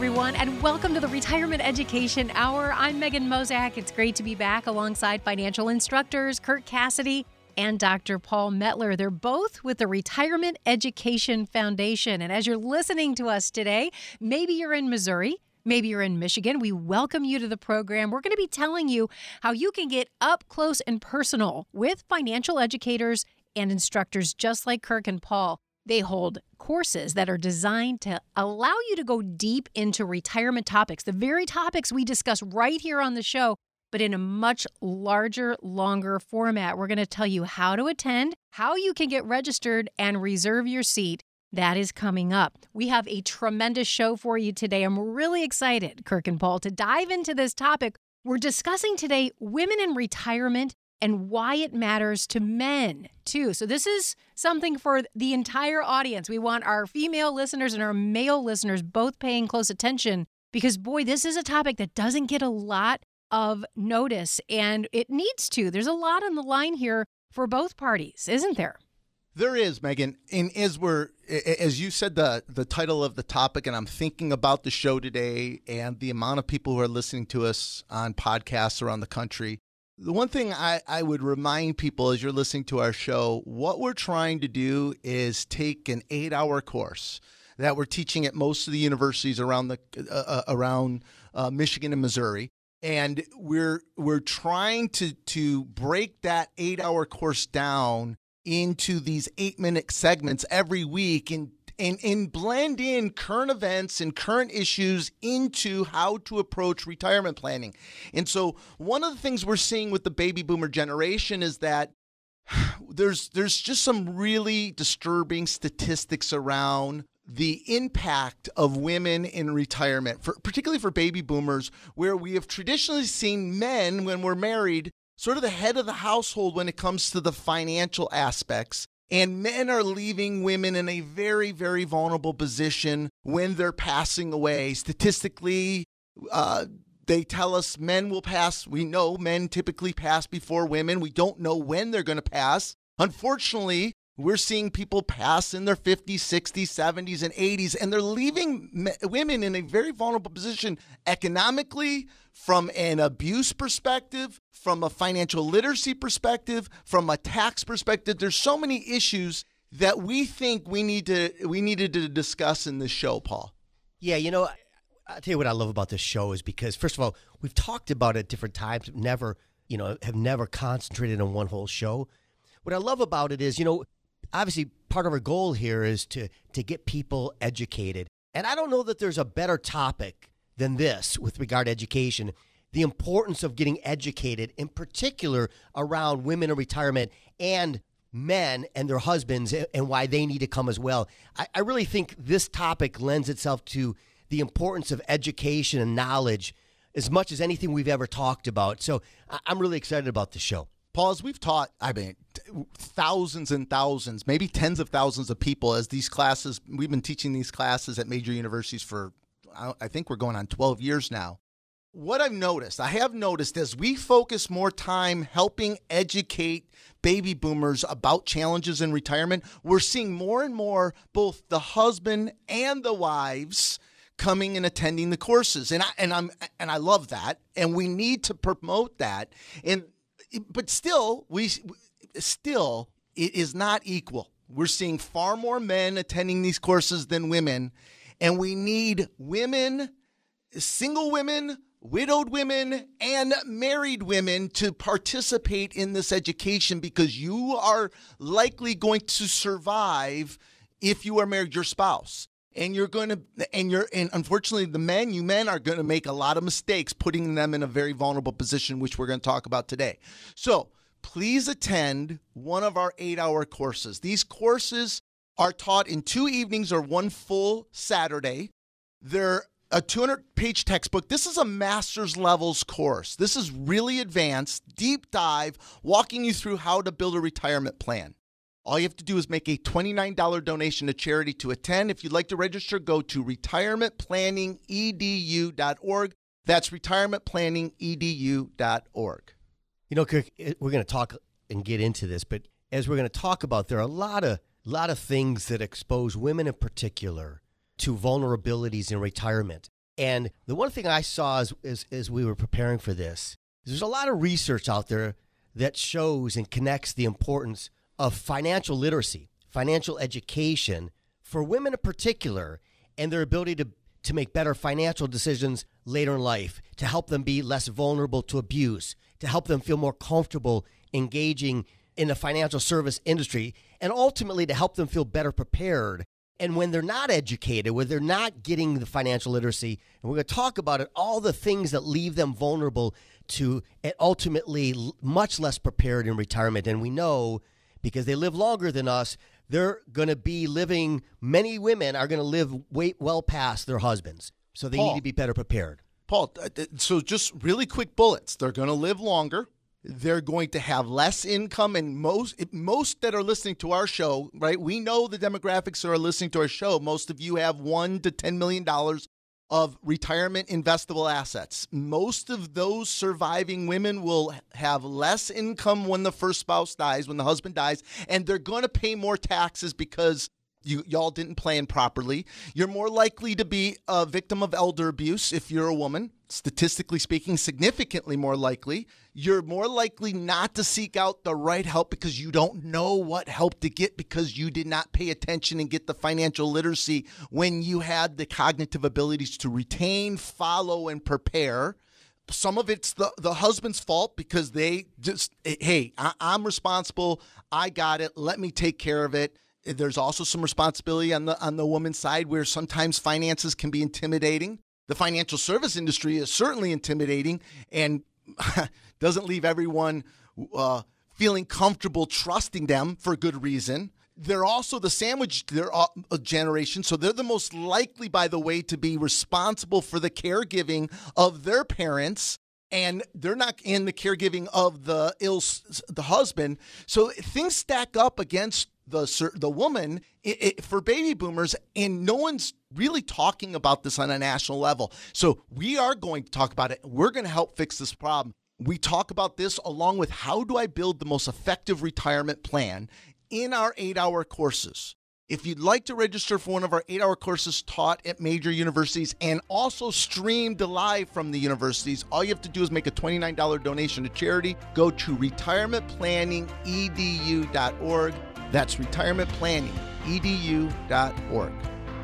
everyone, and welcome to the Retirement Education Hour. I'm Megan Mozak. It's great to be back alongside financial instructors Kirk Cassidy and Dr. Paul Metler. They're both with the Retirement Education Foundation. And as you're listening to us today, maybe you're in Missouri. Maybe you're in Michigan. We welcome you to the program. We're going to be telling you how you can get up close and personal with financial educators and instructors just like Kirk and Paul. They hold courses that are designed to allow you to go deep into retirement topics, the very topics we discuss right here on the show, but in a much larger, longer format. We're going to tell you how to attend, how you can get registered, and reserve your seat. That is coming up. We have a tremendous show for you today. I'm really excited, Kirk and Paul, to dive into this topic. We're discussing today women in retirement and why it matters to men, too. So, this is something for the entire audience. We want our female listeners and our male listeners both paying close attention because, boy, this is a topic that doesn't get a lot of notice and it needs to. There's a lot on the line here for both parties, isn't there? There is, Megan. And as we're as you said the the title of the topic, and I'm thinking about the show today and the amount of people who are listening to us on podcasts around the country. The one thing I, I would remind people as you're listening to our show, what we're trying to do is take an eight hour course that we're teaching at most of the universities around the uh, uh, around uh, Michigan and Missouri, and we're we're trying to to break that eight hour course down into these eight minute segments every week and and, and blend in current events and current issues into how to approach retirement planning. And so one of the things we're seeing with the baby boomer generation is that there's there's just some really disturbing statistics around the impact of women in retirement, for, particularly for baby boomers, where we have traditionally seen men, when we're married, sort of the head of the household when it comes to the financial aspects. And men are leaving women in a very, very vulnerable position when they're passing away. Statistically, uh, they tell us men will pass. We know men typically pass before women. We don't know when they're going to pass. Unfortunately, we're seeing people pass in their 50s, 60s, 70s, and 80s, and they're leaving women in a very vulnerable position economically, from an abuse perspective, from a financial literacy perspective, from a tax perspective. There's so many issues that we think we need to we needed to discuss in this show, Paul. Yeah, you know, I'll tell you what I love about this show is because first of all, we've talked about it different times, never, you know, have never concentrated on one whole show. What I love about it is, you know, obviously part of our goal here is to to get people educated. And I don't know that there's a better topic than this with regard to education. The importance of getting educated, in particular around women in retirement and men and their husbands, and why they need to come as well. I, I really think this topic lends itself to the importance of education and knowledge as much as anything we've ever talked about. So I'm really excited about the show. Paul, as we've taught, I mean, thousands and thousands, maybe tens of thousands of people as these classes, we've been teaching these classes at major universities for, I think we're going on 12 years now. What I've noticed, I have noticed as we focus more time helping educate baby boomers about challenges in retirement, we're seeing more and more both the husband and the wives coming and attending the courses. And I and I'm and I love that. And we need to promote that. And but still, we still it is not equal. We're seeing far more men attending these courses than women, and we need women, single women, widowed women, and married women to participate in this education because you are likely going to survive if you are married your spouse and you're going to and you're and unfortunately the men you men are going to make a lot of mistakes putting them in a very vulnerable position which we're going to talk about today so please attend one of our eight hour courses these courses are taught in two evenings or one full saturday they're a 200 page textbook. This is a master's levels course. This is really advanced, deep dive, walking you through how to build a retirement plan. All you have to do is make a $29 donation to charity to attend. If you'd like to register, go to retirementplanningedu.org. That's retirementplanningedu.org. You know, Kirk, we're going to talk and get into this, but as we're going to talk about, there are a lot of lot of things that expose women in particular to vulnerabilities in retirement. And the one thing I saw as, as, as we were preparing for this there's a lot of research out there that shows and connects the importance of financial literacy, financial education for women in particular, and their ability to, to make better financial decisions later in life, to help them be less vulnerable to abuse, to help them feel more comfortable engaging in the financial service industry, and ultimately to help them feel better prepared. And when they're not educated, when they're not getting the financial literacy, and we're going to talk about it, all the things that leave them vulnerable to and ultimately much less prepared in retirement. And we know because they live longer than us, they're going to be living, many women are going to live way, well past their husbands. So they Paul. need to be better prepared. Paul, uh, uh, so just really quick bullets. They're going to live longer. They're going to have less income, and most most that are listening to our show, right? We know the demographics that are listening to our show. Most of you have one to ten million dollars of retirement investable assets. Most of those surviving women will have less income when the first spouse dies, when the husband dies, and they're going to pay more taxes because you y'all didn't plan properly. You're more likely to be a victim of elder abuse if you're a woman, statistically speaking, significantly more likely. You're more likely not to seek out the right help because you don't know what help to get because you did not pay attention and get the financial literacy when you had the cognitive abilities to retain, follow, and prepare some of it's the the husband's fault because they just hey I, am responsible i got it let me take care of it there's also some responsibility on the on the woman's side where sometimes finances can be intimidating. The financial service industry is certainly intimidating and doesn't leave everyone uh, feeling comfortable trusting them for good reason. They're also the sandwich they're generation, so they're the most likely, by the way, to be responsible for the caregiving of their parents and they're not in the caregiving of the ill the husband so things stack up against the the woman it, it, for baby boomers, and no one's really talking about this on a national level. So we are going to talk about it. We're going to help fix this problem. We talk about this along with how do I build the most effective retirement plan in our eight hour courses. If you'd like to register for one of our eight hour courses taught at major universities and also streamed live from the universities, all you have to do is make a $29 donation to charity. Go to retirementplanningedu.org that's retirementplanningedu.org.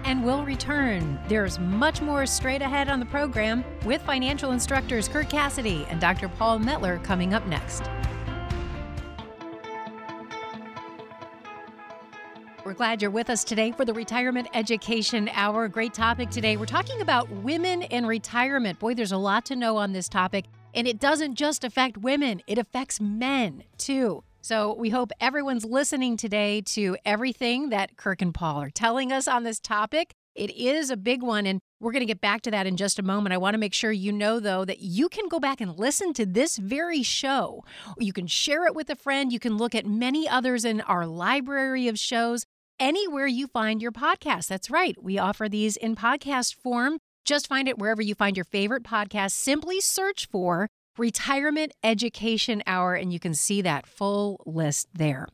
And we'll return. There's much more straight ahead on the program with financial instructors Kirk Cassidy and Dr. Paul Metler coming up next. We're glad you're with us today for the Retirement Education Hour. Great topic today. We're talking about women in retirement. Boy, there's a lot to know on this topic. And it doesn't just affect women, it affects men too. So we hope everyone's listening today to everything that Kirk and Paul are telling us on this topic. It is a big one, and we're going to get back to that in just a moment. I want to make sure you know, though, that you can go back and listen to this very show. You can share it with a friend. You can look at many others in our library of shows anywhere you find your podcast. That's right. We offer these in podcast form. Just find it wherever you find your favorite podcast. Simply search for Retirement Education Hour, and you can see that full list there.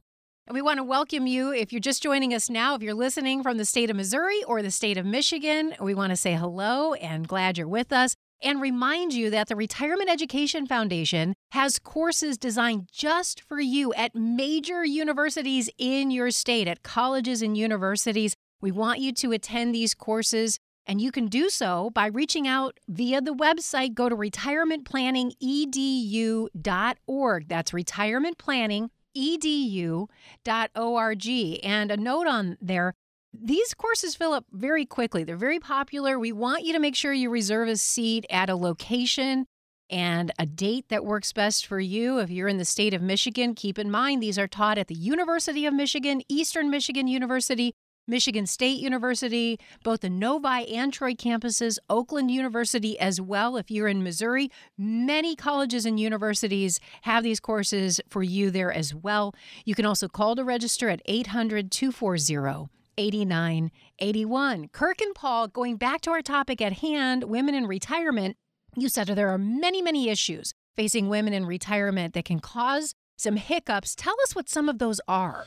And we want to welcome you if you're just joining us now, if you're listening from the state of Missouri or the state of Michigan, we want to say hello and glad you're with us. And remind you that the Retirement Education Foundation has courses designed just for you at major universities in your state, at colleges and universities. We want you to attend these courses. And you can do so by reaching out via the website. Go to retirementplanningedu.org. That's retirementplanningedu.org. And a note on there these courses fill up very quickly. They're very popular. We want you to make sure you reserve a seat at a location and a date that works best for you. If you're in the state of Michigan, keep in mind these are taught at the University of Michigan, Eastern Michigan University, Michigan State University, both the Novi and Troy campuses, Oakland University as well. If you're in Missouri, many colleges and universities have these courses for you there as well. You can also call to register at 800 240 8981. Kirk and Paul, going back to our topic at hand, women in retirement, you said there are many, many issues facing women in retirement that can cause some hiccups. Tell us what some of those are.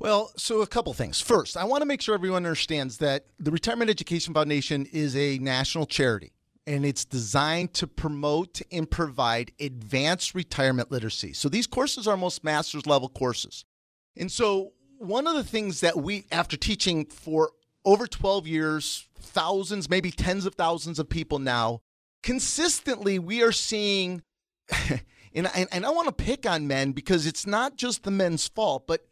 Well, so a couple things. First, I want to make sure everyone understands that the Retirement Education Foundation is a national charity and it's designed to promote and provide advanced retirement literacy. So these courses are most master's level courses. And so one of the things that we, after teaching for over 12 years, thousands, maybe tens of thousands of people now, consistently we are seeing, and, and, and I want to pick on men because it's not just the men's fault, but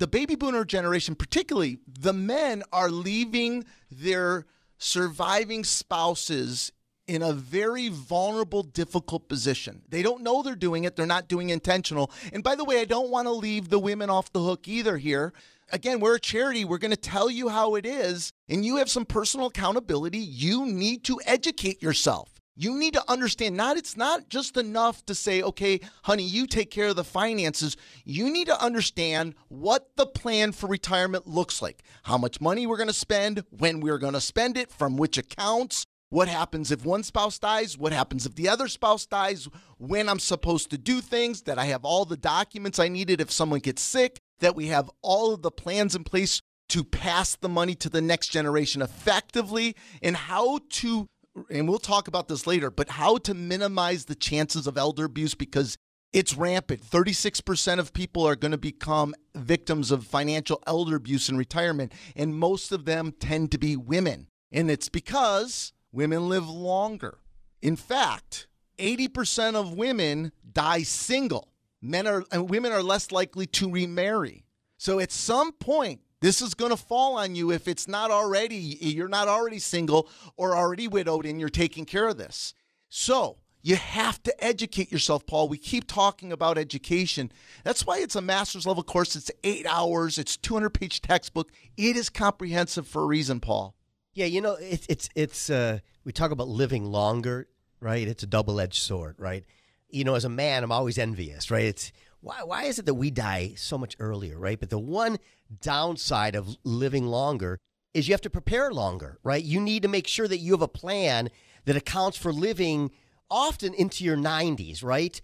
the baby boomer generation, particularly, the men are leaving their surviving spouses in a very vulnerable, difficult position. They don't know they're doing it, they're not doing intentional. And by the way, I don't want to leave the women off the hook either here. Again, we're a charity. We're going to tell you how it is, and you have some personal accountability. You need to educate yourself. You need to understand not it's not just enough to say, "Okay, honey, you take care of the finances." You need to understand what the plan for retirement looks like. How much money we're going to spend, when we're going to spend it, from which accounts, what happens if one spouse dies? What happens if the other spouse dies? When I'm supposed to do things, that I have all the documents I needed if someone gets sick, that we have all of the plans in place to pass the money to the next generation effectively, and how to and we'll talk about this later, but how to minimize the chances of elder abuse because it's rampant. 36% of people are going to become victims of financial elder abuse in retirement, and most of them tend to be women. And it's because women live longer. In fact, 80% of women die single. Men are and women are less likely to remarry. So at some point, this is going to fall on you if it's not already, you're not already single or already widowed and you're taking care of this. So you have to educate yourself, Paul. We keep talking about education. That's why it's a master's level course. It's eight hours, it's 200 page textbook. It is comprehensive for a reason, Paul. Yeah, you know, it's it's it's uh, we talk about living longer, right? It's a double edged sword, right? You know, as a man, I'm always envious, right? It's why why is it that we die so much earlier, right? But the one downside of living longer is you have to prepare longer, right? You need to make sure that you have a plan that accounts for living often into your 90s, right?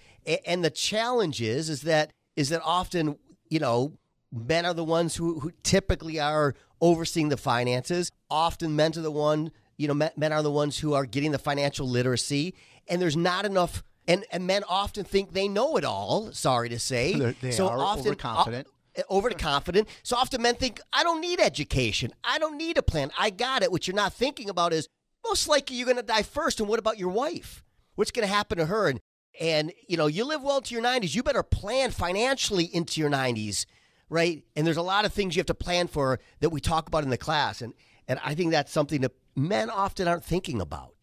And the challenge is is that is that often, you know, men are the ones who, who typically are overseeing the finances. Often men are the one, you know, men are the ones who are getting the financial literacy and there's not enough and, and men often think they know it all. Sorry to say, They're, they so are often, overconfident. Uh, overconfident. So often men think, I don't need education. I don't need a plan. I got it. What you're not thinking about is most likely you're going to die first. And what about your wife? What's going to happen to her? And and you know, you live well into your 90s. You better plan financially into your 90s, right? And there's a lot of things you have to plan for that we talk about in the class. And and I think that's something that men often aren't thinking about.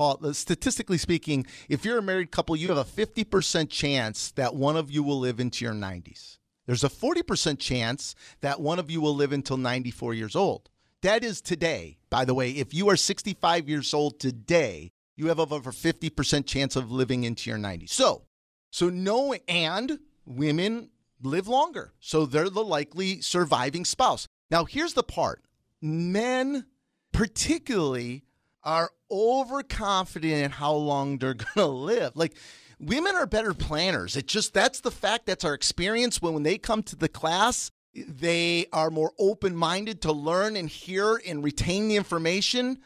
Uh, statistically speaking, if you're a married couple, you have a 50% chance that one of you will live into your 90s. There's a 40% chance that one of you will live until 94 years old. That is today. By the way, if you are 65 years old today, you have over 50% chance of living into your 90s. So, so no, and women live longer. So they're the likely surviving spouse. Now, here's the part men, particularly, are overconfident in how long they're going to live. Like, women are better planners. It just, that's the fact. That's our experience. When, when they come to the class, they are more open minded to learn and hear and retain the information.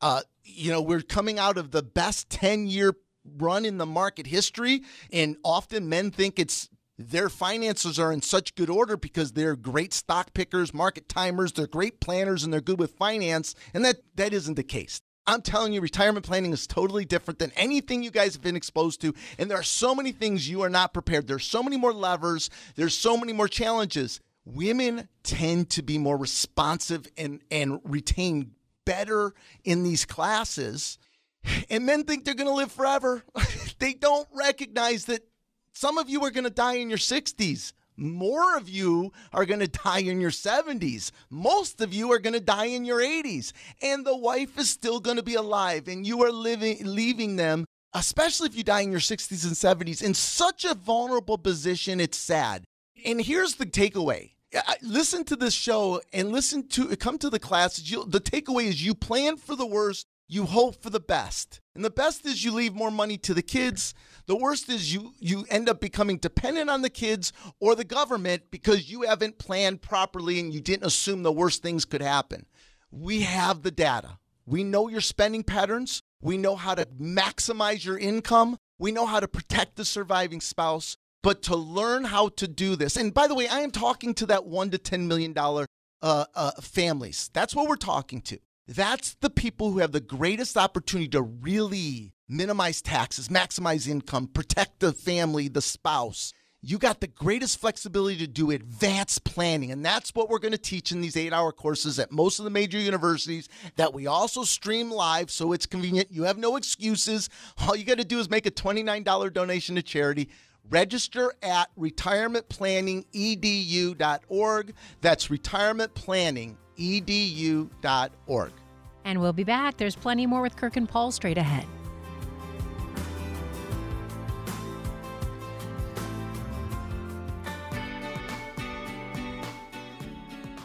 Uh, you know, we're coming out of the best 10 year run in the market history. And often men think it's their finances are in such good order because they're great stock pickers, market timers, they're great planners, and they're good with finance. And that, that isn't the case. I'm telling you, retirement planning is totally different than anything you guys have been exposed to. And there are so many things you are not prepared. There's so many more levers, there's so many more challenges. Women tend to be more responsive and, and retain better in these classes. And men think they're going to live forever. they don't recognize that some of you are going to die in your 60s. More of you are going to die in your 70s. Most of you are going to die in your 80s. And the wife is still going to be alive and you are living leaving them, especially if you die in your 60s and 70s in such a vulnerable position. It's sad. And here's the takeaway. Listen to this show and listen to come to the classes. You, the takeaway is you plan for the worst, you hope for the best. And the best is you leave more money to the kids. The worst is you you end up becoming dependent on the kids or the government because you haven't planned properly and you didn't assume the worst things could happen. We have the data. We know your spending patterns. We know how to maximize your income. We know how to protect the surviving spouse. But to learn how to do this, and by the way, I am talking to that one to $10 million uh, uh, families. That's what we're talking to. That's the people who have the greatest opportunity to really minimize taxes, maximize income, protect the family, the spouse. You got the greatest flexibility to do advanced planning. And that's what we're going to teach in these eight hour courses at most of the major universities that we also stream live so it's convenient. You have no excuses. All you got to do is make a $29 donation to charity. Register at retirementplanningedu.org. That's retirementplanningedu.org. And we'll be back. There's plenty more with Kirk and Paul straight ahead.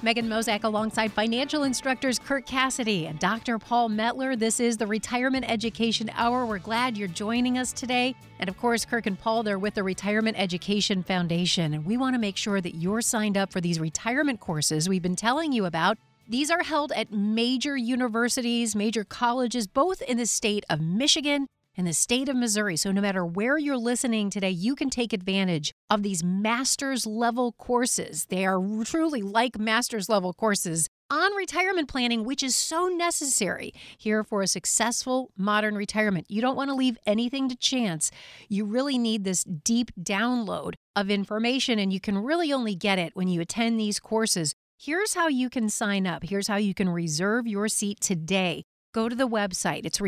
Megan Mozak alongside financial instructors Kirk Cassidy and Dr. Paul Metler. This is the Retirement Education Hour. We're glad you're joining us today. And of course, Kirk and Paul, they're with the Retirement Education Foundation. And we want to make sure that you're signed up for these retirement courses we've been telling you about. These are held at major universities, major colleges, both in the state of Michigan in the state of Missouri. So, no matter where you're listening today, you can take advantage of these master's level courses. They are truly like master's level courses on retirement planning, which is so necessary here for a successful modern retirement. You don't want to leave anything to chance. You really need this deep download of information, and you can really only get it when you attend these courses. Here's how you can sign up. Here's how you can reserve your seat today go to the website. It's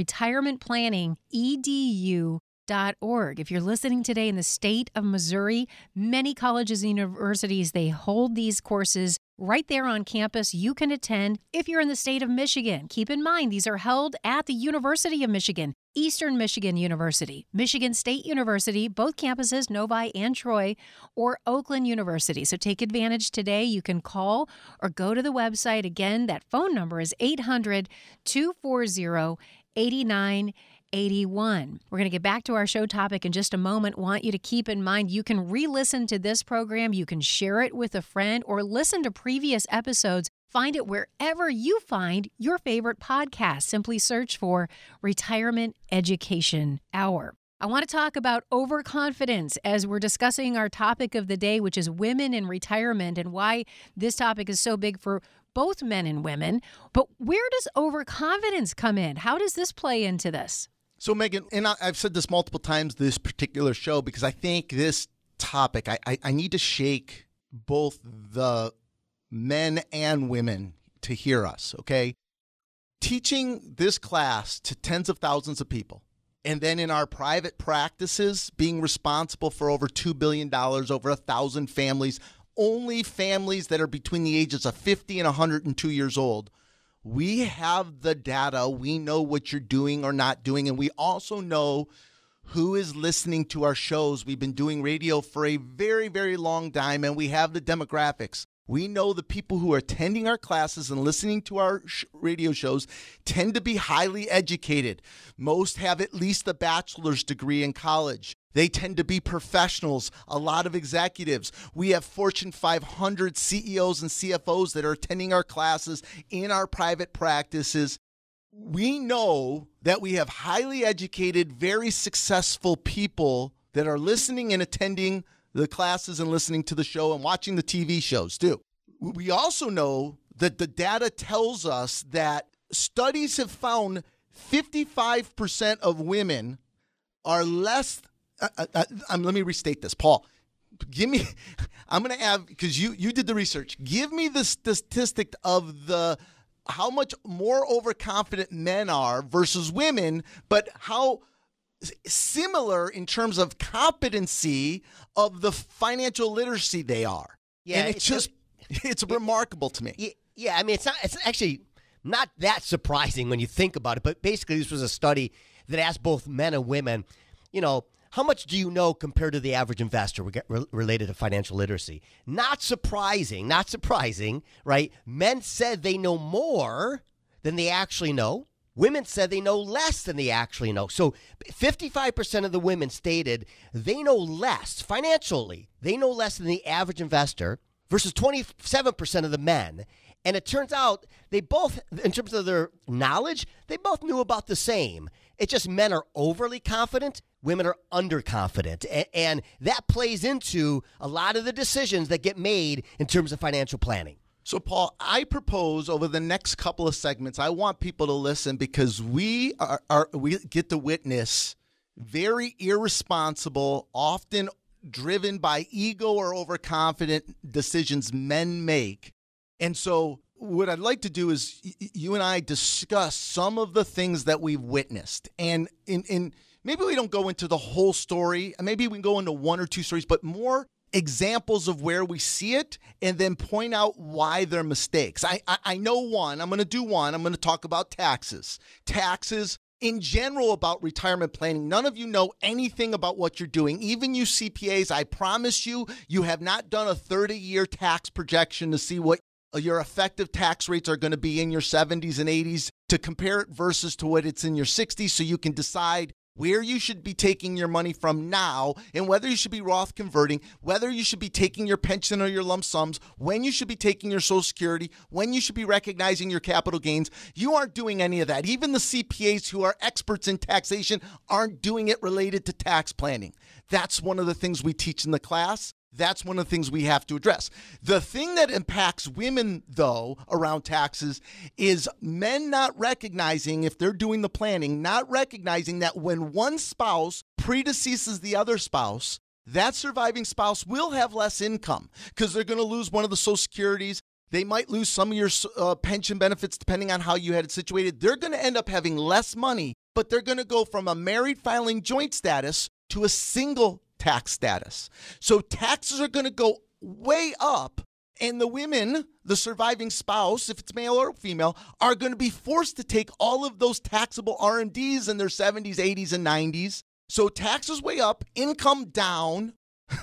retirementplanningedu.org. If you're listening today in the state of Missouri, many colleges and universities they hold these courses right there on campus. You can attend if you're in the state of Michigan. Keep in mind these are held at the University of Michigan. Eastern Michigan University, Michigan State University, both campuses, Novi and Troy, or Oakland University. So take advantage today. You can call or go to the website. Again, that phone number is 800 240 8981. We're going to get back to our show topic in just a moment. Want you to keep in mind you can re listen to this program, you can share it with a friend, or listen to previous episodes Find it wherever you find your favorite podcast. Simply search for Retirement Education Hour. I want to talk about overconfidence as we're discussing our topic of the day, which is women in retirement, and why this topic is so big for both men and women. But where does overconfidence come in? How does this play into this? So, Megan, and I've said this multiple times this particular show because I think this topic, I, I, I need to shake both the men and women to hear us, okay? Teaching this class to tens of thousands of people, and then in our private practices, being responsible for over $2 billion, over a thousand families, only families that are between the ages of 50 and 102 years old. We have the data. We know what you're doing or not doing. And we also know who is listening to our shows. We've been doing radio for a very, very long time, and we have the demographics. We know the people who are attending our classes and listening to our sh- radio shows tend to be highly educated. Most have at least a bachelor's degree in college. They tend to be professionals, a lot of executives. We have Fortune 500 CEOs and CFOs that are attending our classes in our private practices. We know that we have highly educated, very successful people that are listening and attending the classes and listening to the show and watching the TV shows too. We also know that the data tells us that studies have found 55% of women are less. Uh, um, let me restate this, Paul. Give me. I'm going to have because you you did the research. Give me the statistic of the how much more overconfident men are versus women, but how similar in terms of competency of the financial literacy they are. Yeah, and it's, it's just a, it's it, remarkable to me. Yeah, I mean it's not it's actually not that surprising when you think about it, but basically this was a study that asked both men and women, you know, how much do you know compared to the average investor related to financial literacy? Not surprising, not surprising, right? Men said they know more than they actually know. Women said they know less than they actually know. So 55% of the women stated they know less financially. They know less than the average investor versus 27% of the men. And it turns out they both, in terms of their knowledge, they both knew about the same. It's just men are overly confident, women are underconfident. And that plays into a lot of the decisions that get made in terms of financial planning. So, Paul, I propose over the next couple of segments, I want people to listen because we are, are we get to witness very irresponsible, often driven by ego or overconfident decisions men make. And so, what I'd like to do is you and I discuss some of the things that we've witnessed. And in, in maybe we don't go into the whole story, maybe we can go into one or two stories, but more examples of where we see it and then point out why they're mistakes. I, I, I know one, I'm going to do one. I'm going to talk about taxes. Taxes in general about retirement planning. None of you know anything about what you're doing. Even you CPAs, I promise you, you have not done a 30 year tax projection to see what your effective tax rates are going to be in your 70s and 80s to compare it versus to what it's in your 60s so you can decide where you should be taking your money from now and whether you should be Roth converting, whether you should be taking your pension or your lump sums, when you should be taking your Social Security, when you should be recognizing your capital gains. You aren't doing any of that. Even the CPAs who are experts in taxation aren't doing it related to tax planning. That's one of the things we teach in the class. That's one of the things we have to address. The thing that impacts women, though, around taxes is men not recognizing, if they're doing the planning, not recognizing that when one spouse predeceases the other spouse, that surviving spouse will have less income because they're going to lose one of the Social Securities. They might lose some of your uh, pension benefits depending on how you had it situated. They're going to end up having less money, but they're going to go from a married filing joint status to a single tax status. So taxes are going to go way up and the women, the surviving spouse, if it's male or female, are going to be forced to take all of those taxable RMDs in their 70s, 80s, and 90s. So taxes way up, income down,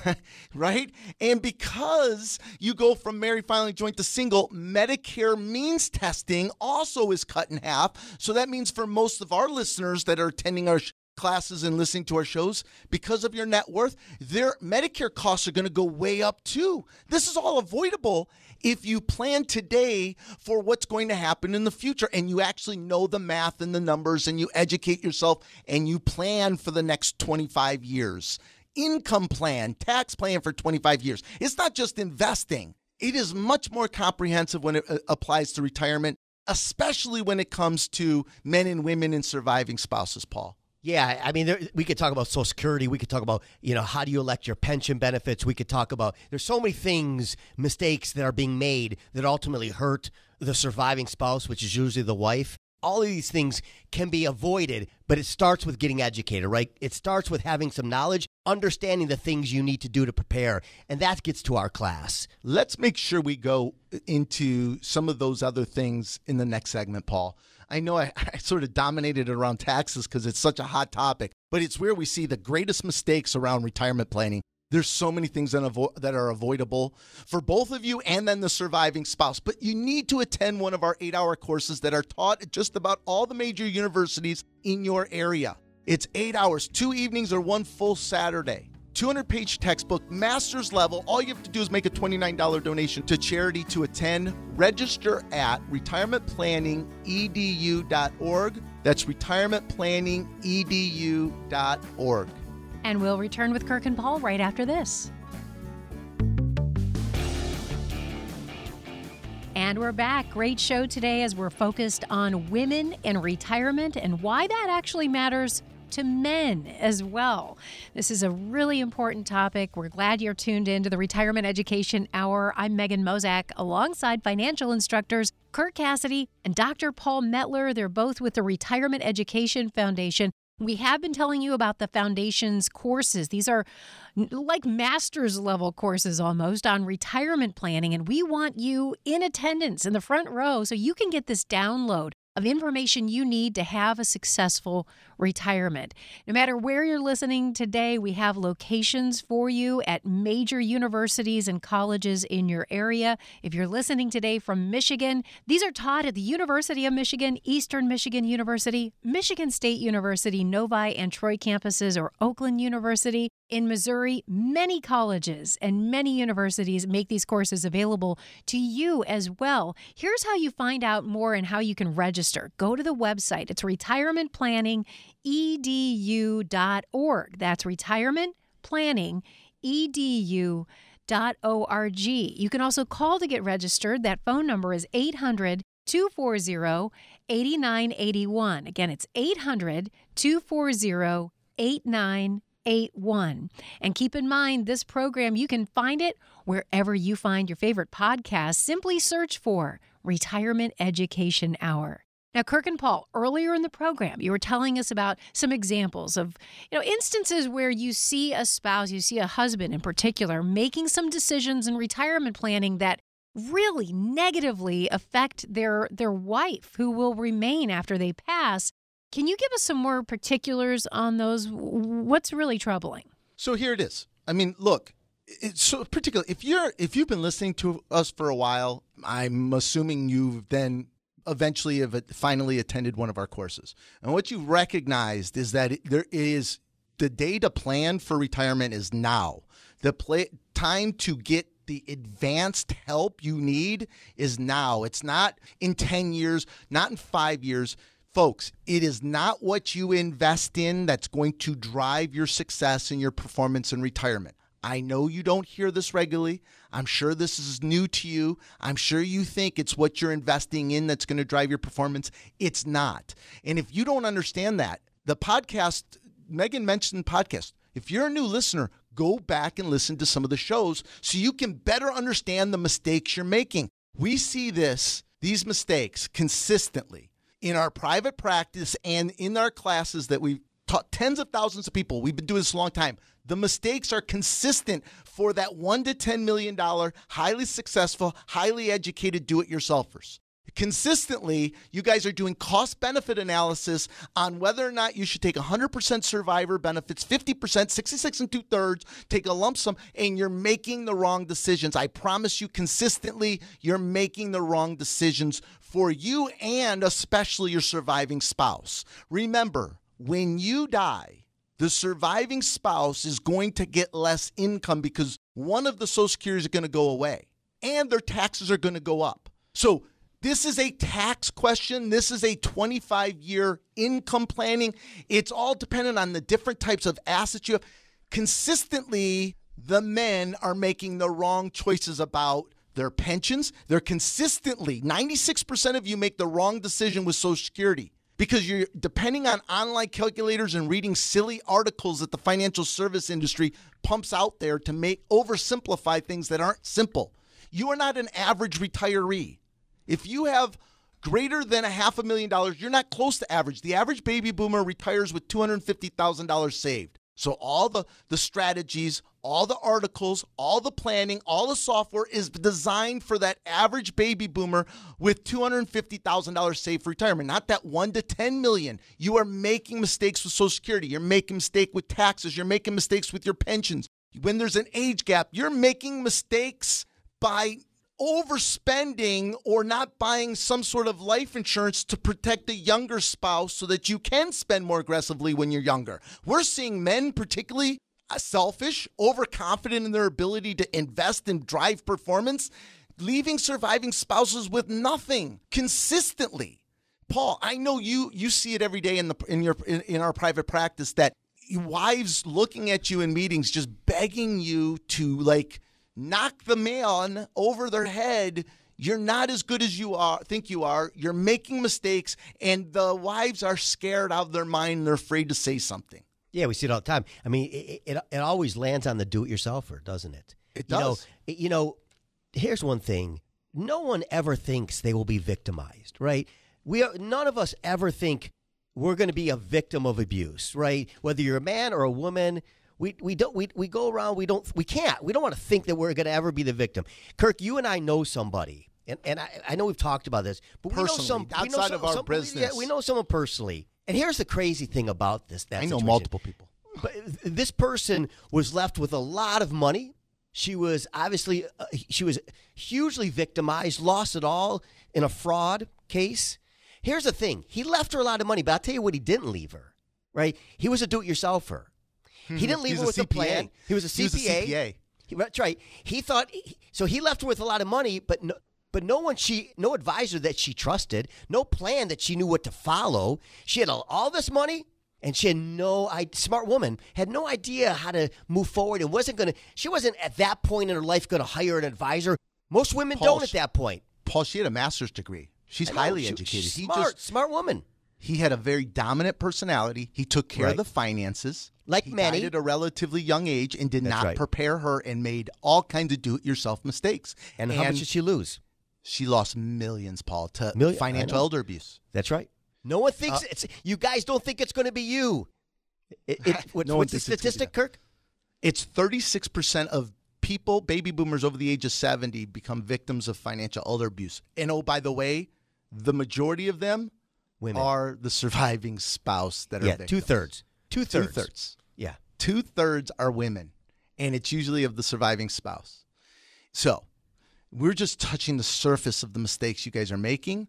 right? And because you go from married filing joint to single, Medicare means testing also is cut in half. So that means for most of our listeners that are attending our classes and listening to our shows because of your net worth, their Medicare costs are going to go way up too. This is all avoidable if you plan today for what's going to happen in the future and you actually know the math and the numbers and you educate yourself and you plan for the next 25 years. Income plan, tax plan for 25 years. It's not just investing. It is much more comprehensive when it uh, applies to retirement, especially when it comes to men and women and surviving spouses, Paul. Yeah, I mean, there, we could talk about Social Security. We could talk about, you know, how do you elect your pension benefits? We could talk about, there's so many things, mistakes that are being made that ultimately hurt the surviving spouse, which is usually the wife. All of these things can be avoided, but it starts with getting educated, right? It starts with having some knowledge, understanding the things you need to do to prepare. And that gets to our class. Let's make sure we go into some of those other things in the next segment, Paul. I know I, I sort of dominated around taxes because it's such a hot topic, but it's where we see the greatest mistakes around retirement planning. There's so many things that, avo- that are avoidable for both of you and then the surviving spouse. But you need to attend one of our eight hour courses that are taught at just about all the major universities in your area. It's eight hours, two evenings, or one full Saturday. 200 page textbook, master's level. All you have to do is make a $29 donation to charity to attend. Register at retirementplanningedu.org. That's retirementplanningedu.org. And we'll return with Kirk and Paul right after this. And we're back. Great show today as we're focused on women in retirement and why that actually matters to men as well. This is a really important topic. We're glad you're tuned in to the Retirement Education Hour. I'm Megan Mozak alongside financial instructors Kirk Cassidy and Dr. Paul Metler. They're both with the Retirement Education Foundation. We have been telling you about the foundation's courses. These are like master's level courses almost on retirement planning, and we want you in attendance in the front row so you can get this download of information you need to have a successful retirement. No matter where you're listening today, we have locations for you at major universities and colleges in your area. If you're listening today from Michigan, these are taught at the University of Michigan, Eastern Michigan University, Michigan State University, Novi and Troy campuses, or Oakland University. In Missouri, many colleges and many universities make these courses available to you as well. Here's how you find out more and how you can register. Go to the website. It's retirementplanningedu.org. That's retirementplanningedu.org. You can also call to get registered. That phone number is 800 240 8981. Again, it's 800 240 8981. And keep in mind, this program, you can find it wherever you find your favorite podcast. Simply search for Retirement Education Hour. Now, Kirk and Paul, earlier in the program, you were telling us about some examples of, you know, instances where you see a spouse, you see a husband in particular, making some decisions in retirement planning that really negatively affect their their wife who will remain after they pass can you give us some more particulars on those? What's really troubling? So here it is. I mean, look, it's so particularly If you're if you've been listening to us for a while, I'm assuming you've then eventually have finally attended one of our courses. And what you've recognized is that there is the day to plan for retirement is now. The play, time to get the advanced help you need is now. It's not in 10 years, not in 5 years. Folks, it is not what you invest in that's going to drive your success and your performance in retirement. I know you don't hear this regularly. I'm sure this is new to you. I'm sure you think it's what you're investing in that's going to drive your performance. It's not. And if you don't understand that, the podcast, Megan mentioned podcast. If you're a new listener, go back and listen to some of the shows so you can better understand the mistakes you're making. We see this, these mistakes consistently in our private practice and in our classes that we've taught tens of thousands of people. We've been doing this a long time. The mistakes are consistent for that one to $10 million, highly successful, highly educated do it yourselfers consistently you guys are doing cost benefit analysis on whether or not you should take 100% survivor benefits 50% 66 and two thirds take a lump sum and you're making the wrong decisions. I promise you consistently you're making the wrong decisions for you and especially your surviving spouse. Remember when you die the surviving spouse is going to get less income because one of the social security is going to go away and their taxes are going to go up so this is a tax question. This is a 25 year income planning. It's all dependent on the different types of assets you have. Consistently, the men are making the wrong choices about their pensions. They're consistently, 96% of you make the wrong decision with Social Security because you're depending on online calculators and reading silly articles that the financial service industry pumps out there to make oversimplify things that aren't simple. You are not an average retiree. If you have greater than a half a million dollars, you're not close to average. The average baby boomer retires with $250,000 saved. So all the the strategies, all the articles, all the planning, all the software is designed for that average baby boomer with $250,000 saved for retirement, not that 1 to 10 million. You are making mistakes with social security, you're making mistake with taxes, you're making mistakes with your pensions. When there's an age gap, you're making mistakes by overspending or not buying some sort of life insurance to protect the younger spouse so that you can spend more aggressively when you're younger. We're seeing men, particularly uh, selfish, overconfident in their ability to invest and drive performance, leaving surviving spouses with nothing consistently. Paul, I know you you see it every day in the in your in, in our private practice that wives looking at you in meetings just begging you to like knock the man over their head. You're not as good as you are think you are. You're making mistakes and the wives are scared out of their mind they're afraid to say something. Yeah we see it all the time. I mean it, it, it always lands on the do-it-yourselfer doesn't it? It does you know, you know here's one thing. No one ever thinks they will be victimized right? We are, none of us ever think we're going to be a victim of abuse right? Whether you're a man or a woman we we don't we, we go around we don't we can't we don't want to think that we're going to ever be the victim. Kirk, you and I know somebody and and I, I know we've talked about this, but we know Personally, some we know outside some- of our some- business. Yeah, we know someone personally. And here's the crazy thing about this. That I know situation. multiple people. But this person was left with a lot of money. She was obviously uh, she was hugely victimized, lost it all in a fraud case. Here's the thing: he left her a lot of money, but I'll tell you what he didn't leave her. Right? He was a do-it-yourselfer. Hmm, he didn't leave her a with a CPA. plan. He was a CPA. He was a CPA. He- that's right. He thought so. He left her with a lot of money, but no, but no one she, no advisor that she trusted, no plan that she knew what to follow. She had all, this money, and she had no. I smart woman had no idea how to move forward, and wasn't going to. She wasn't at that point in her life going to hire an advisor. Most women Paul, don't at that point. Paul, she had a master's degree. She's know, highly she- educated. she's he smart, just smart woman. he had a very dominant personality. He took care Right. of the finances. Like he many. died at a relatively young age and did That's not right. prepare her and made all kinds of do-it-yourself mistakes. And, how much did she lose? She lost millions, Paul, to Million- financial elder abuse. That's right. No one thinks Uh, it's. You guys don't think it's going to be you. It, it, what- No what's the it's statistic, Kirk? It's 36% of people, baby boomers over the age of 70, become victims of financial elder abuse. And oh, by the way, the majority of them Women. are the surviving spouse that are yeah, victims. two thirds. Two Two thirds. Two thirds are women, and it's usually of the surviving spouse. So, we're just touching the surface of the mistakes you guys are making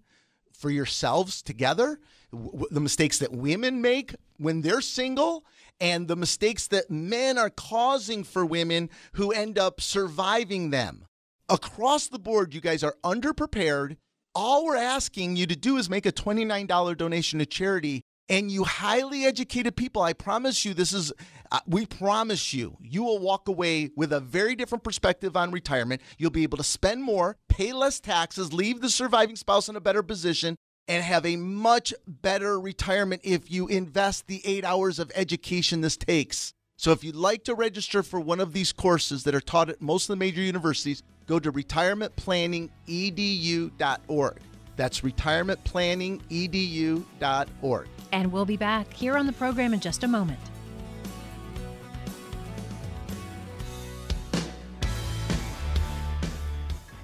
for yourselves together, w- the mistakes that women make when they're single, and the mistakes that men are causing for women who end up surviving them. Across the board, you guys are underprepared. All we're asking you to do is make a $29 donation to charity. And you highly educated people, I promise you, this is, uh, we promise you, you will walk away with a very different perspective on retirement. You'll be able to spend more, pay less taxes, leave the surviving spouse in a better position, and have a much better retirement if you invest the eight hours of education this takes. So if you'd like to register for one of these courses that are taught at most of the major universities, go to retirementplanningedu.org. That's retirementplanningedu.org. And we'll be back here on the program in just a moment.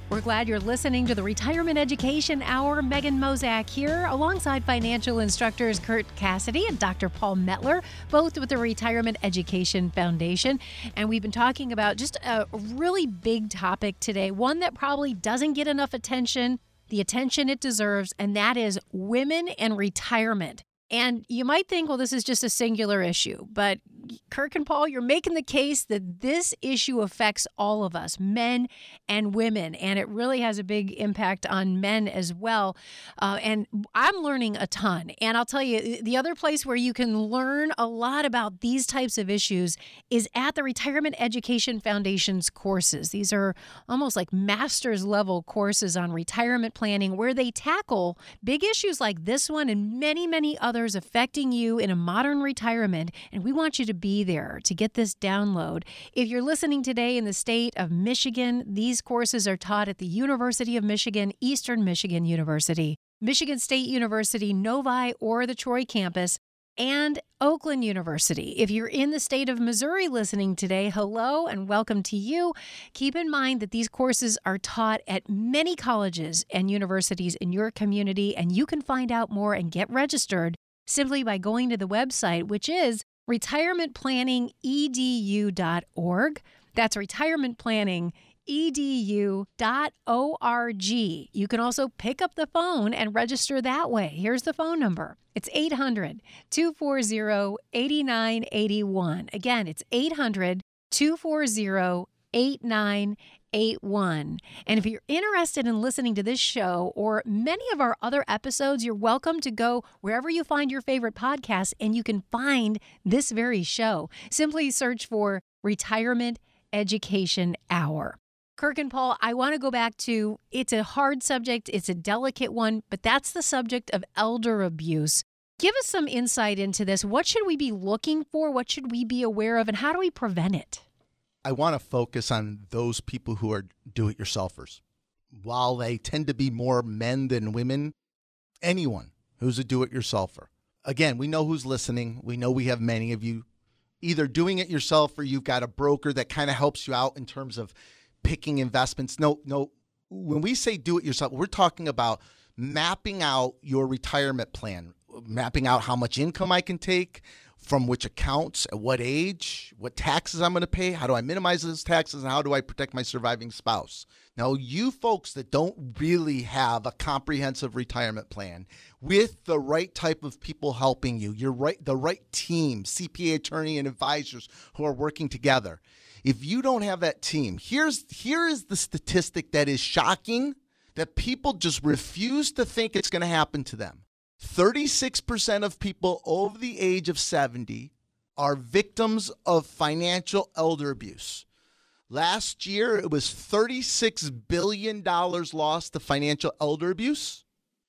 We're glad you're listening to the Retirement Education Hour. Megan Mozak here, alongside financial instructors Kirk Cassidy and Dr. Paul Metler, both with the Retirement Education Foundation. And we've been talking about just a really big topic today, one that probably doesn't get enough attention, the attention it deserves, and that is women and retirement. And you might think, well, this is just a singular issue, but Kirk and Paul, you're making the case that this issue affects all of us, men and women, and it really has a big impact on men as well. Uh, and I'm learning a ton. And I'll tell you, the other place where you can learn a lot about these types of issues is at the Retirement Education Foundation's courses. These are almost like master's level courses on retirement planning where they tackle big issues like this one and many, many others affecting you in a modern retirement. And we want you to be there to get this download. If you're listening today in the state of Michigan, these courses are taught at the University of Michigan, Eastern Michigan University, Michigan State University, Novi, or the Troy campus and Oakland University. If you're in the state of Missouri listening today, hello and welcome to you. Keep in mind that these courses are taught at many colleges and universities in your community, and you can find out more and get registered simply by going to the website, which is retirementplanningedu.org. That's retirementplanningedu.org. You can also pick up the phone and register that way. Here's the phone number it's 800 240 8981. Again, it's 800 240 8981. And if you're interested in listening to this show or many of our other episodes, you're welcome to go wherever you find your favorite podcast and you can find this very show. Simply search for Retirement Education Hour. Kirk and Paul, I want to go back to it's a hard subject, it's a delicate one, but that's the subject of elder abuse. Give us some insight into this. What should we be looking for? What should we be aware of? And how do we prevent it? I want to focus on those people who are do it yourselfers. While they tend to be more men than women, anyone who's a do it yourselfer. Again, we know who's listening. We know we have many of you either doing it yourself or you've got a broker that kind of helps you out in terms of picking investments. No, no when we say do it yourself, we're talking about mapping out your retirement plan, mapping out how much income I can take, from which accounts, at what age, what taxes I'm going to pay, how do I minimize those taxes, and how do I protect my surviving spouse. Now, you folks that don't really have a comprehensive retirement plan with the right type of people helping you, you're right, the right team, CPA attorney and advisors who are working together. If you don't have that team, here's here is the statistic that is shocking that people just refuse to think it's going to happen to them. 36% of people over the age of 70 are victims of financial elder abuse. Last year, it was $36 billion lost to financial elder abuse.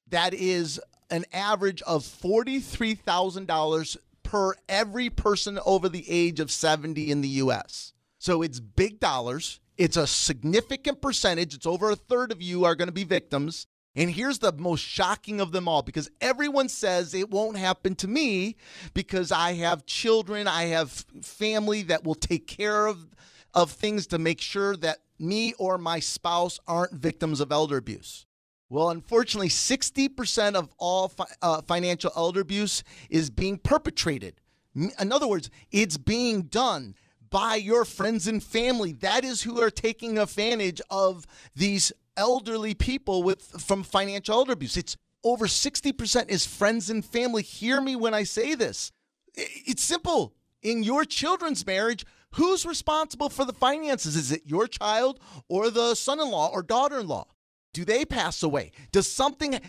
That is an average of $43,000 per every person over the age of 70 in the US. So it's big dollars. It's a significant percentage. It's over a third of you are going to be victims. And here's the most shocking of them all because everyone says it won't happen to me because I have children, I have family that will take care of of things to make sure that me or my spouse aren't victims of elder abuse. Well, unfortunately, 60% of all fi- uh, financial elder abuse is being perpetrated. In other words, it's being done by your friends and family. That is who are taking advantage of these elderly people with from financial elder abuse. It's over 60% is friends and family. Hear me when I say this. It's simple. In your children's marriage, who's responsible for the finances? Is it your child or the son in law or daughter in law? Do they pass away? Does something.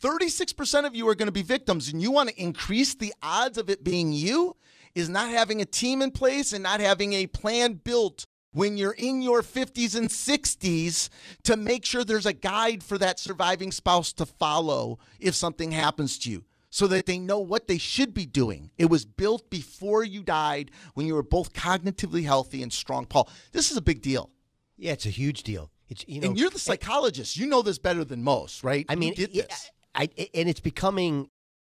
36% of you are going to be victims, and you want to increase the odds of it being you? Is not having a team in place and not having a plan built when you're in your 50s and 60s to make sure there's a guide for that surviving spouse to follow if something happens to you so that they know what they should be doing. It was built before you died when you were both cognitively healthy and strong. Paul, this is a big deal. Yeah, it's a huge deal. It's you know, and you're the psychologist. you know this better than most, right? I mean, you did this. I, I, and it's becoming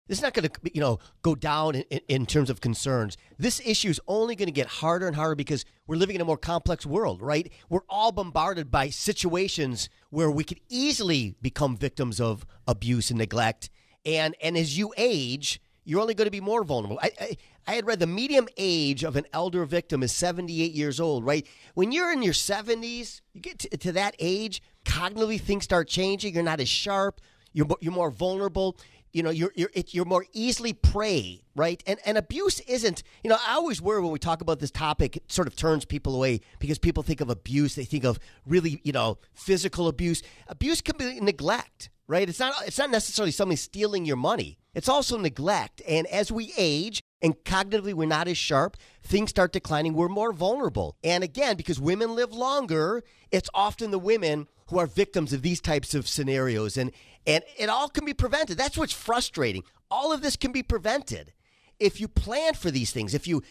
this is not going to, you know, go down in, in, terms of concerns. This issue is only going to get harder and harder because we're living in a more complex world, right? We're all bombarded by situations where we could easily become victims of abuse and neglect. And and as you age, you're only going to be more vulnerable. I, I, I had read the medium age of an elder victim is 78 years old, right? When you're in your 70s, you get to, to that age, cognitively things start changing. You're not as sharp. You're, you're more vulnerable you know you're you're it, you're more easily prey right? And and abuse isn't you know i always worry when we talk about this topic it sort of turns people away because people think of abuse they think of really you know physical abuse. Abuse can be neglect right? It's not it's not necessarily somebody stealing your money. It's also neglect. And as we age and cognitively we're not as sharp things start declining. We're more vulnerable. And again because women live longer it's often the women who are victims of these types of scenarios. And and it all can be prevented. That's what's frustrating. All of this can be prevented if you plan for these things. If you,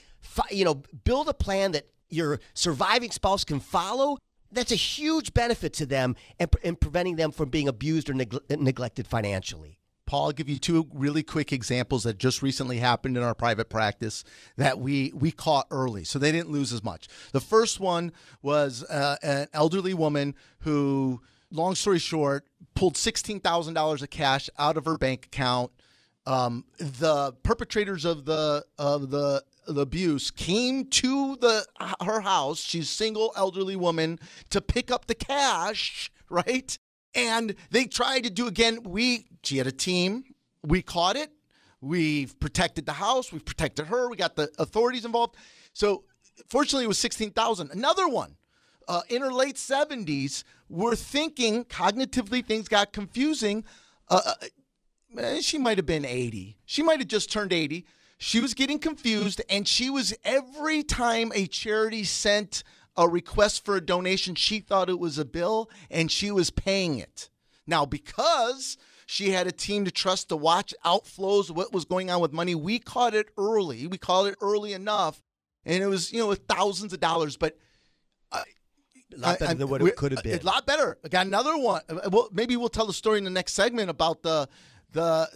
you know, build a plan that your surviving spouse can follow. That's a huge benefit to them and, and preventing them from being abused or neg- neglected financially. Paul, I'll give you two really quick examples that just recently happened in our private practice that we we caught early, so they didn't lose as much. The first one was uh, an elderly woman who long story short, pulled $16,000 of cash out of her bank account. Um, the perpetrators of the of the, the abuse came to the her house. She's single elderly woman to pick up the cash, right? And they tried to do again. We she had a team. We caught it. We've protected the house. We've protected her. We got the authorities involved. So fortunately, it was sixteen thousand. Another one uh, in her late 70s were thinking cognitively things got confusing. Uh, uh she might have been 80. She might have just turned 80. She was getting confused, and she was every time a charity sent a request for a donation, she thought it was a bill and she was paying it. Now, because she had a team to trust to watch outflows, what was going on with money, we caught it early. We caught it early enough, and it was, you know, thousands of dollars. But a lot better I, than what it could have been. A lot better. I got another one. Uh, well, maybe we'll tell the story in the next segment about the the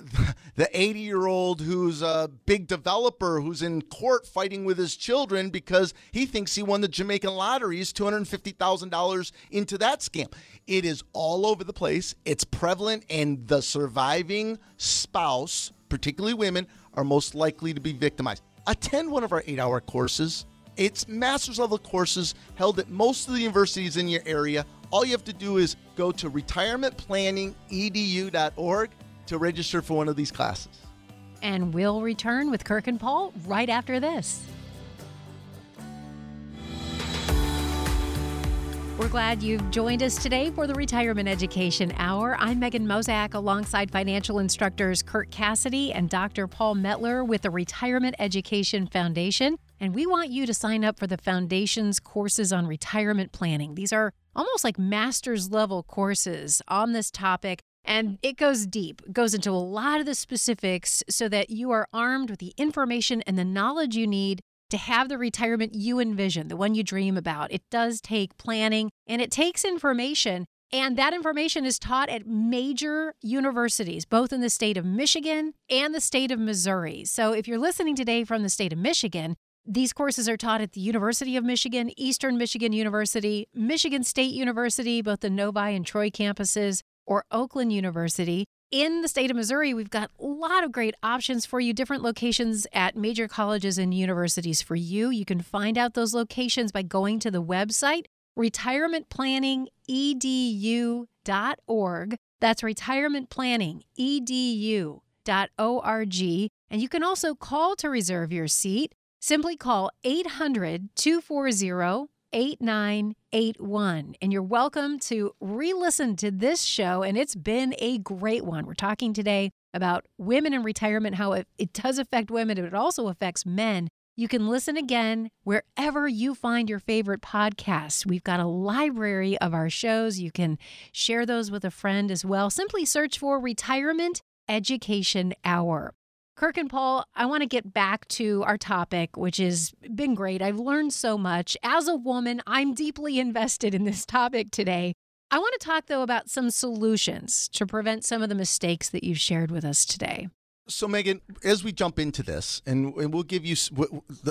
the 80 year old who's a big developer who's in court fighting with his children because he thinks he won the Jamaican lotteries $250,000 into that scam. It is all over the place. It's prevalent, and the surviving spouse, particularly women, are most likely to be victimized. Attend one of our eight hour courses. It's master's level courses held at most of the universities in your area. All you have to do is go to retirementplanningedu.org to register for one of these classes. And we'll return with Kirk and Paul right after this. We're glad you've joined us today for the Retirement Education Hour. I'm Megan Mozak alongside financial instructors Kirk Cassidy and Dr. Paul Metler with the Retirement Education Foundation. And we want you to sign up for the Foundation's courses on retirement planning. These are almost like master's level courses on this topic. And it goes deep, goes into a lot of the specifics so that you are armed with the information and the knowledge you need to have the retirement you envision, the one you dream about. It does take planning and it takes information. And that information is taught at major universities, both in the state of Michigan and the state of Missouri. So if you're listening today from the state of Michigan, these courses are taught at the University of Michigan, Eastern Michigan University, Michigan State University, both the Novi and Troy campuses, or Oakland University. In the state of Missouri, we've got a lot of great options for you, different locations at major colleges and universities for you. You can find out those locations by going to the website retirementplanningedu.org. That's retirementplanningedu.org. And you can also call to reserve your seat. Simply call 800 240 8981. And you're welcome to re listen to this show. And it's been a great one. We're talking today about women in retirement, how it, it does affect women, but it also affects men. You can listen again wherever you find your favorite podcasts. We've got a library of our shows. You can share those with a friend as well. Simply search for Retirement Education Hour. Kirk and Paul, I want to get back to our topic, which has been great. I've learned so much. As a woman, I'm deeply invested in this topic today. I want to talk, though, about some solutions to prevent some of the mistakes that you've shared with us today. So, Megan, as we jump into this, and, we'll give you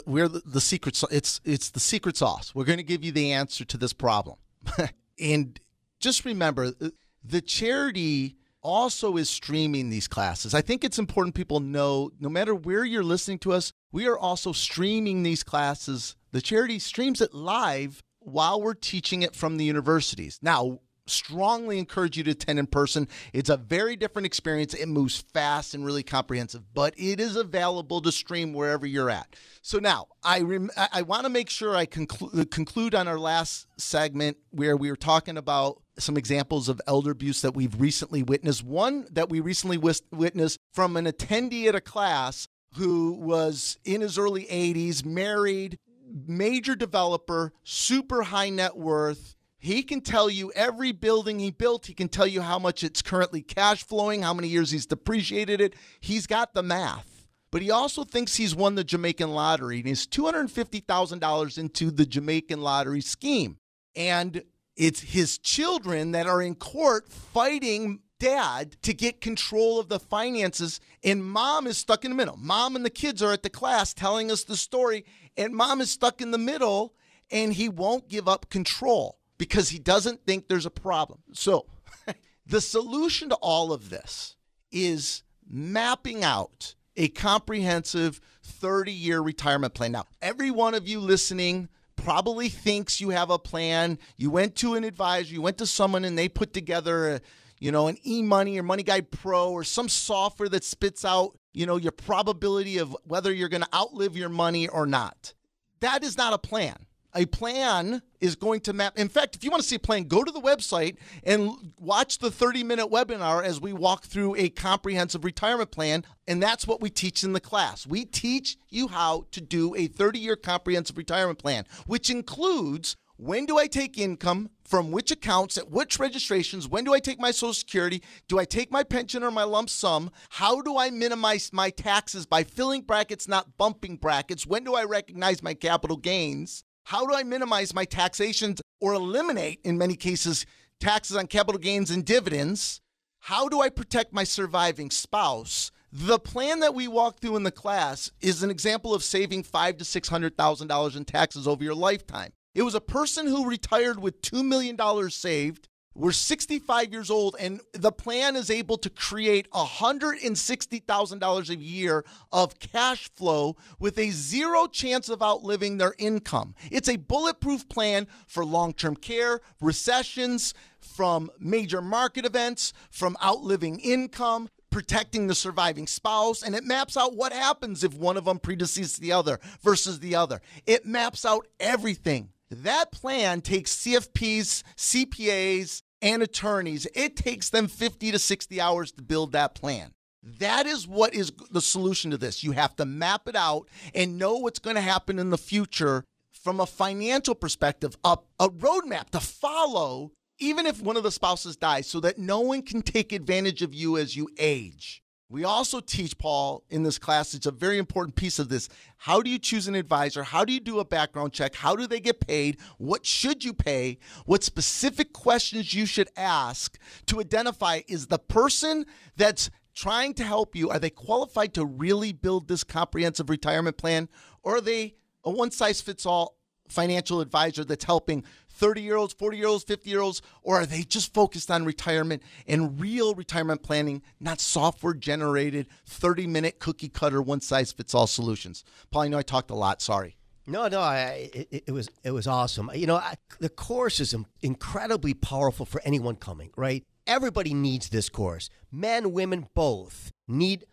we're the, the secret. It's it's the secret sauce. We're going to give you the answer to this problem, and just remember, uh, the charity also is streaming these classes. I think it's important people know no matter where you're listening to us, we are also streaming these classes. The charity streams it live while we're teaching it from the universities. Now, strongly encourage you to attend in person. It's a very different experience. It moves fast and really comprehensive, but it is available to stream wherever you're at. So now I rem- I want to make sure I conclu- conclude on our last segment where we were talking about some examples of elder abuse that we've recently witnessed. One that we recently witnessed from an attendee at a class who was in his early 80s, married, major developer, super high net worth he can tell you every building he built. He can tell you how much it's currently cash flowing, how many years he's depreciated it. He's got the math. But he also thinks he's won the Jamaican lottery and he's $250,000 into the Jamaican lottery scheme. And it's his children that are in court fighting dad to get control of the finances. And mom is stuck in the middle. Mom and the kids are at the class telling us the story, and mom is stuck in the middle and he won't give up control because he doesn't think there's a problem. So, the solution to all of this is mapping out a comprehensive 30 year retirement plan. Now, every one of you listening probably thinks you have a plan. You went to an advisor, you went to someone, and they put together a you know, an e-money or Money Guide Pro or some software that spits out, you know, your probability of whether you're going to outlive your money or not. That is not a plan a plan is going to map. In fact, if you want to see a plan, go to the website and watch the 30 minute webinar as we walk through a comprehensive retirement plan. And that's what we teach in the class. We teach you how to do a 30 year comprehensive retirement plan, which includes when do I take income, from which accounts, at which registrations, when do I take my Social Security, do I take my pension or my lump sum, how do I minimize my taxes by filling brackets, not bumping brackets, when do I recognize my capital gains how do I minimize my taxations or eliminate, in many cases, taxes on capital gains and dividends? how do I protect my surviving spouse? The plan that we walk through in the class is an example of saving five to six hundred thousand dollars in taxes over your lifetime. It was a person who retired with $2 million saved. We're 65 years old, and the plan is able to create $160,000 a year of cash flow with a zero chance of outliving their income. It's a bulletproof plan for long term care, recessions, from major market events, from outliving income protecting the surviving spouse, and it maps out what happens if one of them predeceases the other versus the other. It maps out everything. That plan takes CFPs, CPAs, and attorneys. It takes them 50 to 60 hours to build that plan. That is what is the solution to this. You have to map it out and know what's going to happen in the future from a financial perspective, a, a roadmap to follow, even if one of the spouses dies, so that no one can take advantage of you as you age. We also teach Paul in this class, it's a very important piece of this. How do you choose an advisor? How do you do a background check? How do they get paid? What should you pay? What specific questions you should ask to identify is the person that's trying to help you, are they qualified to really build this comprehensive retirement plan? Or are they a one size fits all financial advisor that's helping 30 year olds, 40 year olds, 50 year olds, or are they just focused on retirement and real retirement planning, not software generated 30 minute cookie cutter one size fits all solutions? Paul, I know I talked a lot. Sorry. No, no, I, it, it, was it was awesome. You know, I, the course is incredibly powerful for anyone coming. Right, everybody needs this course. Men, women, both need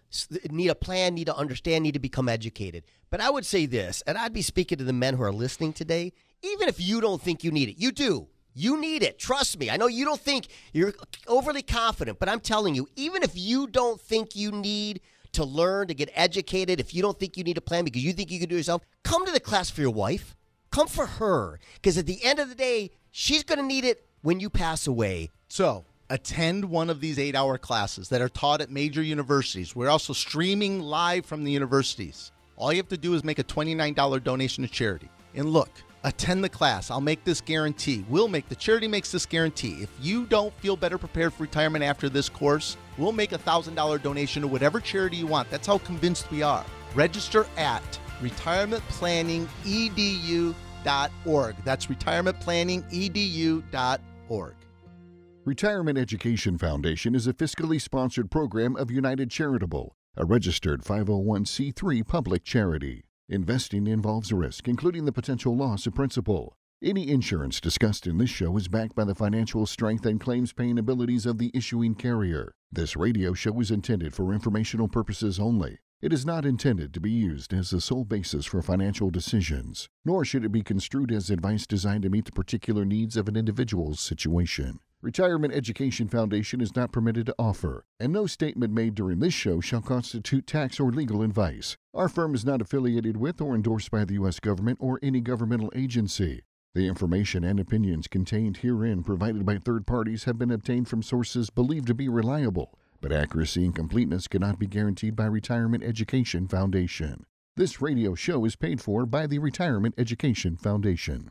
need a plan, need to understand, need to become educated. But I would say this, and I'd be speaking to the men who are listening today even if you don't think you need it, you do. You need it. Trust me. I know you don't think you're overly confident, but I'm telling you, even if you don't think you need to learn, to get educated, if you don't think you need a plan because you think you can do yourself, come to the class for your wife. Come for her. Because at the end of the day, she's going to need it when you pass away. So, attend one of these eight hour classes that are taught at major universities. We're also streaming live from the universities. All you have to do is make a $29 donation to charity. And look, attend the class. I'll make this guarantee. We'll make the charity makes this guarantee. If you don't feel better prepared for retirement after this course, we'll make a $1,000 donation to whatever charity you want. That's how convinced we are. Register at retirementplanningedu.org. That's retirementplanningedu.org. Retirement Education Foundation is a fiscally sponsored program of United Charitable, a registered 501c3 public charity. Investing involves risk, including the potential loss of principal. Any insurance discussed in this show is backed by the financial strength and claims paying abilities of the issuing carrier. This radio show is intended for informational purposes only. It is not intended to be used as the sole basis for financial decisions, nor should it be construed as advice designed to meet the particular needs of an individual's situation. Retirement Education Foundation is not permitted to offer, and no statement made during this show shall constitute tax or legal advice. Our firm is not affiliated with or endorsed by the U.S. government or any governmental agency. The information and opinions contained herein provided by third parties have been obtained from sources believed to be reliable, but accuracy and completeness cannot be guaranteed by Retirement Education Foundation. This radio show is paid for by the Retirement Education Foundation.